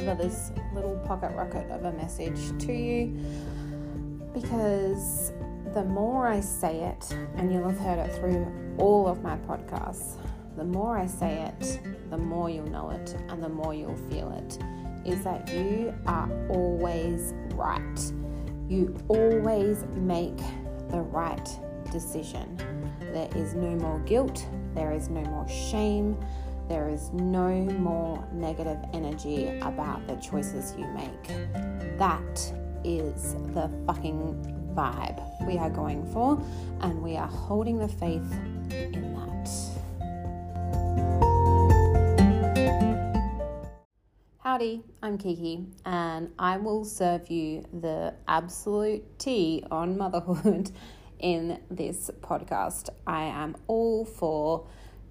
deliver this little pocket rocket of a message to you because the more I say it, and you'll have heard it through all of my podcasts, the more I say it, the more you'll know it and the more you'll feel it, is that you are always right. You always make the right decision. There is no more guilt, there is no more shame, there is no more negative energy about the choices you make. That is the fucking vibe we are going for, and we are holding the faith in that. Howdy, I'm Kiki, and I will serve you the absolute tea on motherhood in this podcast. I am all for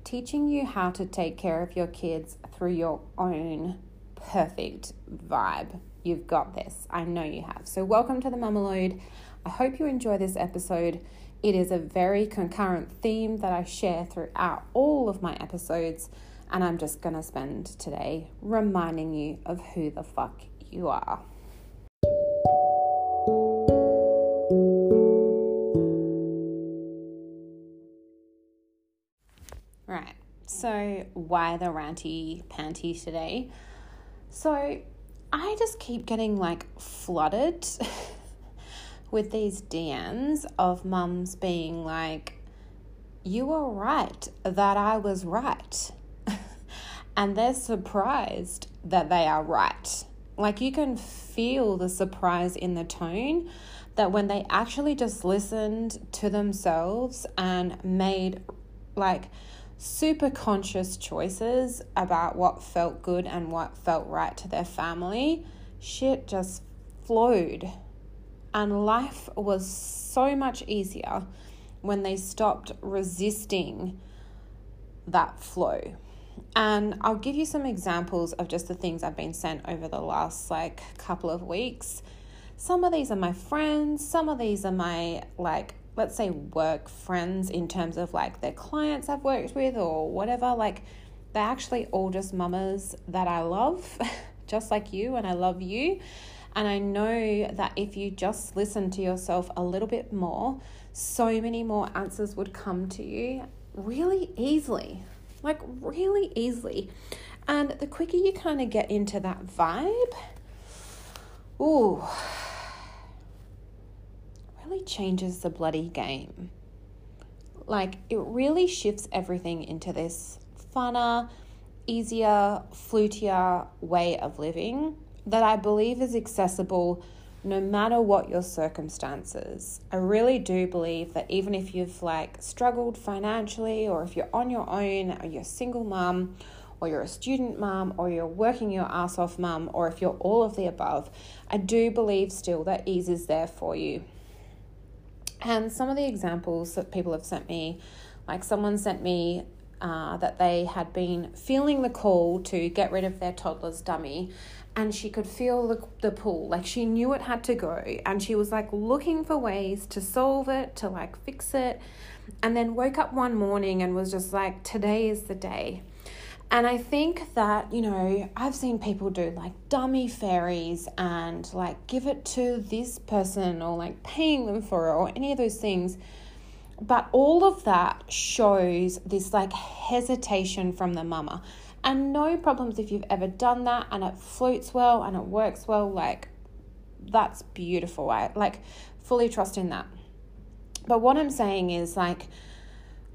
teaching you how to take care of your kids through your own perfect vibe. You've got this. I know you have. So, welcome to the Mummalode. I hope you enjoy this episode. It is a very concurrent theme that I share throughout all of my episodes, and I'm just going to spend today reminding you of who the fuck you are. So why the ranty panty today? So I just keep getting like flooded with these DMs of mums being like, You were right that I was right. and they're surprised that they are right. Like you can feel the surprise in the tone that when they actually just listened to themselves and made like super conscious choices about what felt good and what felt right to their family, shit just flowed. And life was so much easier when they stopped resisting that flow. And I'll give you some examples of just the things I've been sent over the last like couple of weeks. Some of these are my friends, some of these are my like let's say work friends in terms of like their clients I've worked with or whatever, like they're actually all just mamas that I love, just like you, and I love you. And I know that if you just listen to yourself a little bit more, so many more answers would come to you really easily. Like, really easily. And the quicker you kind of get into that vibe, ooh, really changes the bloody game. Like, it really shifts everything into this funner, easier, flutier way of living that I believe is accessible no matter what your circumstances. I really do believe that even if you've like struggled financially or if you're on your own or you're a single mum or you're a student mum or you're working your ass off mum or if you're all of the above, I do believe still that ease is there for you. And some of the examples that people have sent me, like someone sent me uh, that they had been feeling the call to get rid of their toddler's dummy and she could feel the, the pull. Like she knew it had to go and she was like looking for ways to solve it to like fix it. And then woke up one morning and was just like today is the day and I think that, you know, I've seen people do like dummy fairies and like give it to this person or like paying them for it or any of those things. But all of that shows this like hesitation from the mama. And no problems if you've ever done that and it floats well and it works well. Like, that's beautiful. I like fully trust in that. But what I'm saying is like,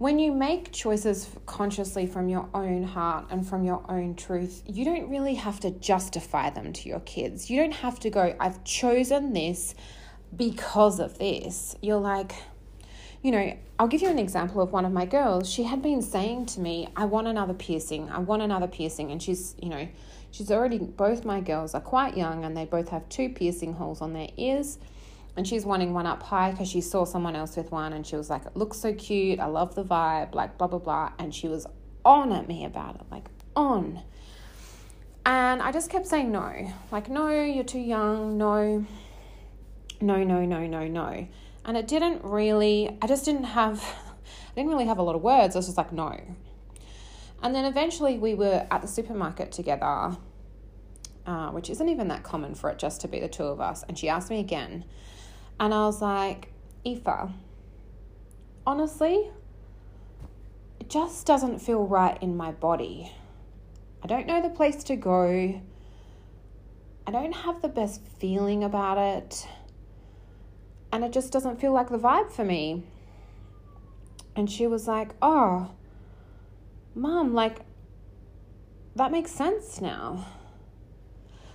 when you make choices consciously from your own heart and from your own truth, you don't really have to justify them to your kids. You don't have to go, I've chosen this because of this. You're like, you know, I'll give you an example of one of my girls. She had been saying to me, I want another piercing. I want another piercing. And she's, you know, she's already, both my girls are quite young and they both have two piercing holes on their ears and she's wanting one up high because she saw someone else with one and she was like, it looks so cute. I love the vibe, like blah, blah, blah. And she was on at me about it, like on. And I just kept saying no, like, no, you're too young, no, no, no, no, no, no. And it didn't really, I just didn't have, I didn't really have a lot of words. I was just like, no. And then eventually we were at the supermarket together uh, which isn't even that common for it just to be the two of us. And she asked me again. And I was like, Aoife, honestly, it just doesn't feel right in my body. I don't know the place to go. I don't have the best feeling about it. And it just doesn't feel like the vibe for me. And she was like, Oh, mom, like, that makes sense now.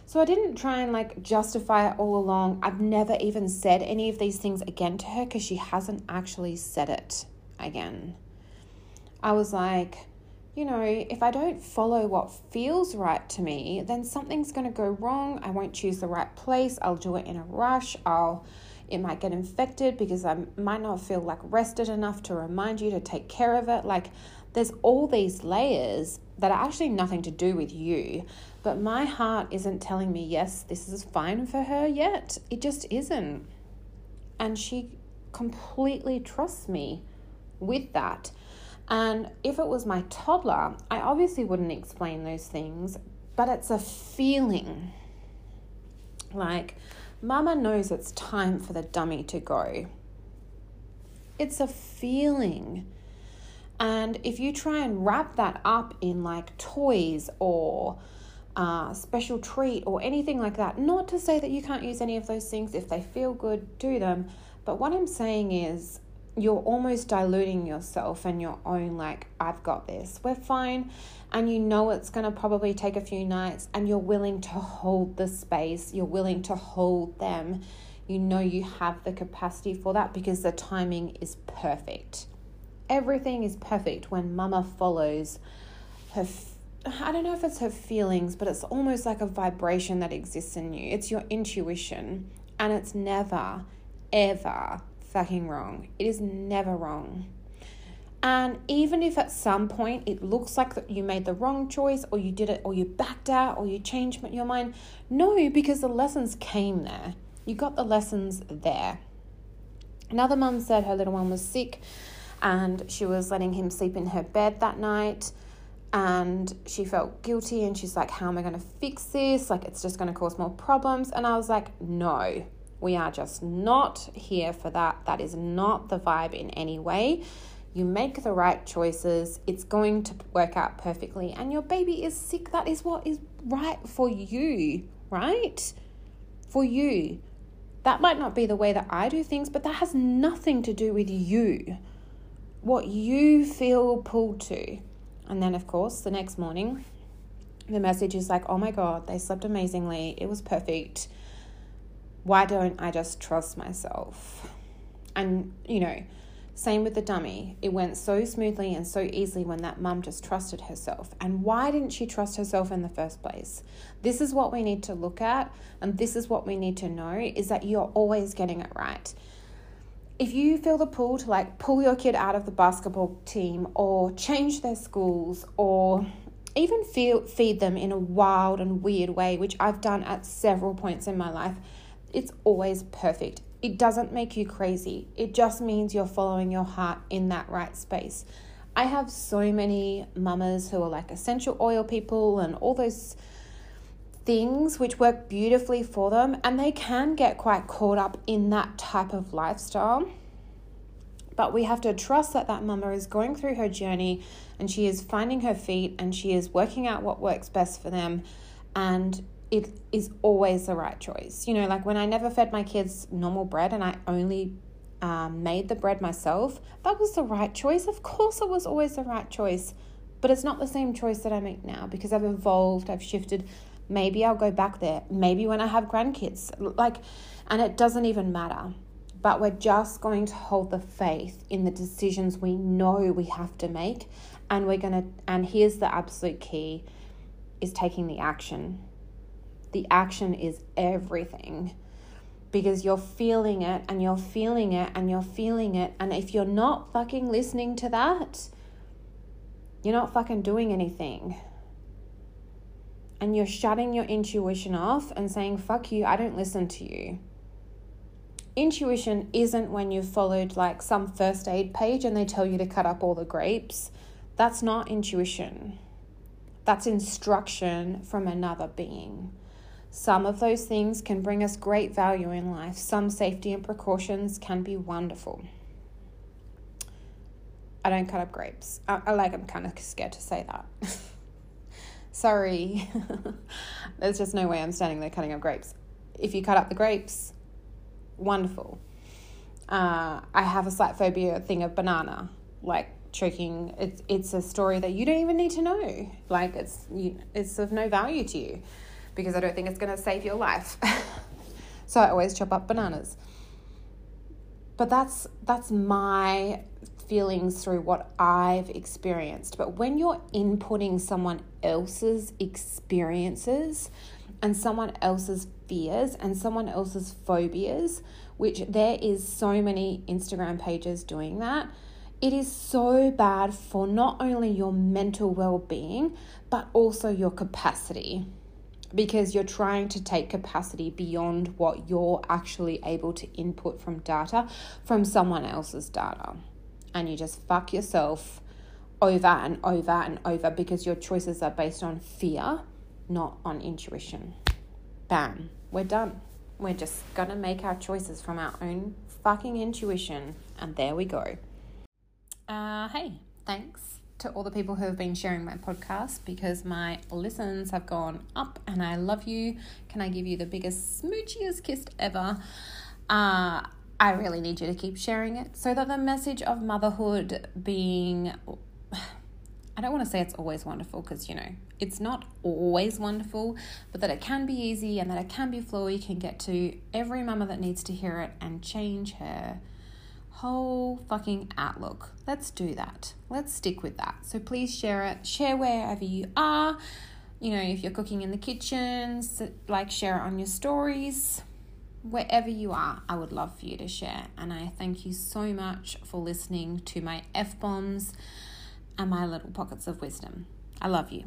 So I didn't try and like justify it all along. I've never even said any of these things again to her because she hasn't actually said it again. I was like, you know, if I don't follow what feels right to me, then something's going to go wrong. I won't choose the right place. I'll do it in a rush. I'll it might get infected because I might not feel like rested enough to remind you to take care of it. Like there's all these layers that are actually nothing to do with you, but my heart isn't telling me, yes, this is fine for her yet. It just isn't. And she completely trusts me with that. And if it was my toddler, I obviously wouldn't explain those things, but it's a feeling. Like, mama knows it's time for the dummy to go. It's a feeling. And if you try and wrap that up in like toys or uh, special treat or anything like that, not to say that you can't use any of those things if they feel good, do them. But what I'm saying is, you're almost diluting yourself and your own, like, I've got this, we're fine. And you know it's going to probably take a few nights, and you're willing to hold the space, you're willing to hold them. You know you have the capacity for that because the timing is perfect everything is perfect when mama follows her I don't know if it's her feelings, but it's almost like a vibration that exists in you. It's your intuition, and it's never, ever fucking wrong. It is never wrong. And even if at some point it looks like that you made the wrong choice, or you did it, or you backed out, or you changed your mind, no, because the lessons came there. You got the lessons there. Another mum said her little one was sick and she was letting him sleep in her bed that night and she felt guilty and she's like how am i going to fix this? Like it's just going to cause more problems. And i was like no we are just not here for that. That is not the vibe in any way. You make the right choices. It's going to work out perfectly. And your baby is sick. That is what is right for you right? For you. That might not be the way that i do things but that has nothing to do with you. What you feel pulled to. And then, of course, the next morning, the message is like, oh my God, they slept amazingly. It was perfect. Why don't I just trust myself? And, you know, same with the dummy. It went so smoothly and so easily when that mum just trusted herself. And why didn't she trust herself in the first place? This is what we need to look at, and this is what we need to know is that you're always getting it right if you feel the pull to like pull your kid out of the basketball team or change their schools or even feel, feed them in a wild and weird way, which I've done at several points in my life, it's always perfect. It doesn't make you crazy. It just means you're following your heart in that right space. I have so many mamas who are like essential oil people and all those things which work beautifully for them, and they can get quite caught up in that type of lifestyle. But we have to trust that that mama is going through her journey and she is finding her feet and she is working out what works best for them. And it is always the right choice. You know, like when I never fed my kids normal bread and I only um, made the bread myself, that was the right choice. Of course, it was always the right choice. But it's not the same choice that I make now because I've evolved, I've shifted, Maybe I'll go back there. Maybe when I have grandkids. Like, and it doesn't even matter. But we're just going to hold the faith in the decisions we know we have to make. And we're going to, and here's the absolute key is taking the action. The action is everything because you're feeling it and you're feeling it and you're feeling it. And if you're not fucking listening to that, you're not fucking doing anything and you're shutting your intuition off and saying, fuck you, I don't listen to you. Intuition isn't when you've followed like some first aid page and they tell you to cut up all the grapes. That's not intuition. That's instruction from another being. Some of those things can bring us great value in life. Some safety and precautions can be wonderful. I don't cut up grapes. I, I like, I'm kind of scared to say that. Sorry. There's just no way I'm standing there cutting up grapes. If you cut up the grapes, wonderful. Uh, I have a slight phobia thing of banana, like choking. It's it's a story that you don't even need to know. Like it's you, it's of no value to you because I don't think it's going to save your life. so I always chop up bananas. But that's that's my feelings through what I've experienced. But when you're inputting someone else's experiences and someone else's fears and someone else's phobias, which there is so many Instagram pages doing that, it is so bad for not only your mental well-being but also your capacity because you're trying to take capacity beyond what you're actually able to input from data from someone else's data. And you just fuck yourself over and over and over because your choices are based on fear, not on intuition. Bam, we're done. We're just gonna make our choices from our own fucking intuition. And there we go. Uh, hey, thanks to all the people who have been sharing my podcast because my listens have gone up and I love you. Can I give you the biggest, smoochiest kiss ever? Uh, I really need you to keep sharing it so that the message of motherhood being. I don't want to say it's always wonderful because, you know, it's not always wonderful, but that it can be easy and that it can be flowy can get to every mama that needs to hear it and change her whole fucking outlook. Let's do that. Let's stick with that. So please share it. Share wherever you are. You know, if you're cooking in the kitchen, like share it on your stories. Wherever you are, I would love for you to share. And I thank you so much for listening to my F bombs and my little pockets of wisdom. I love you.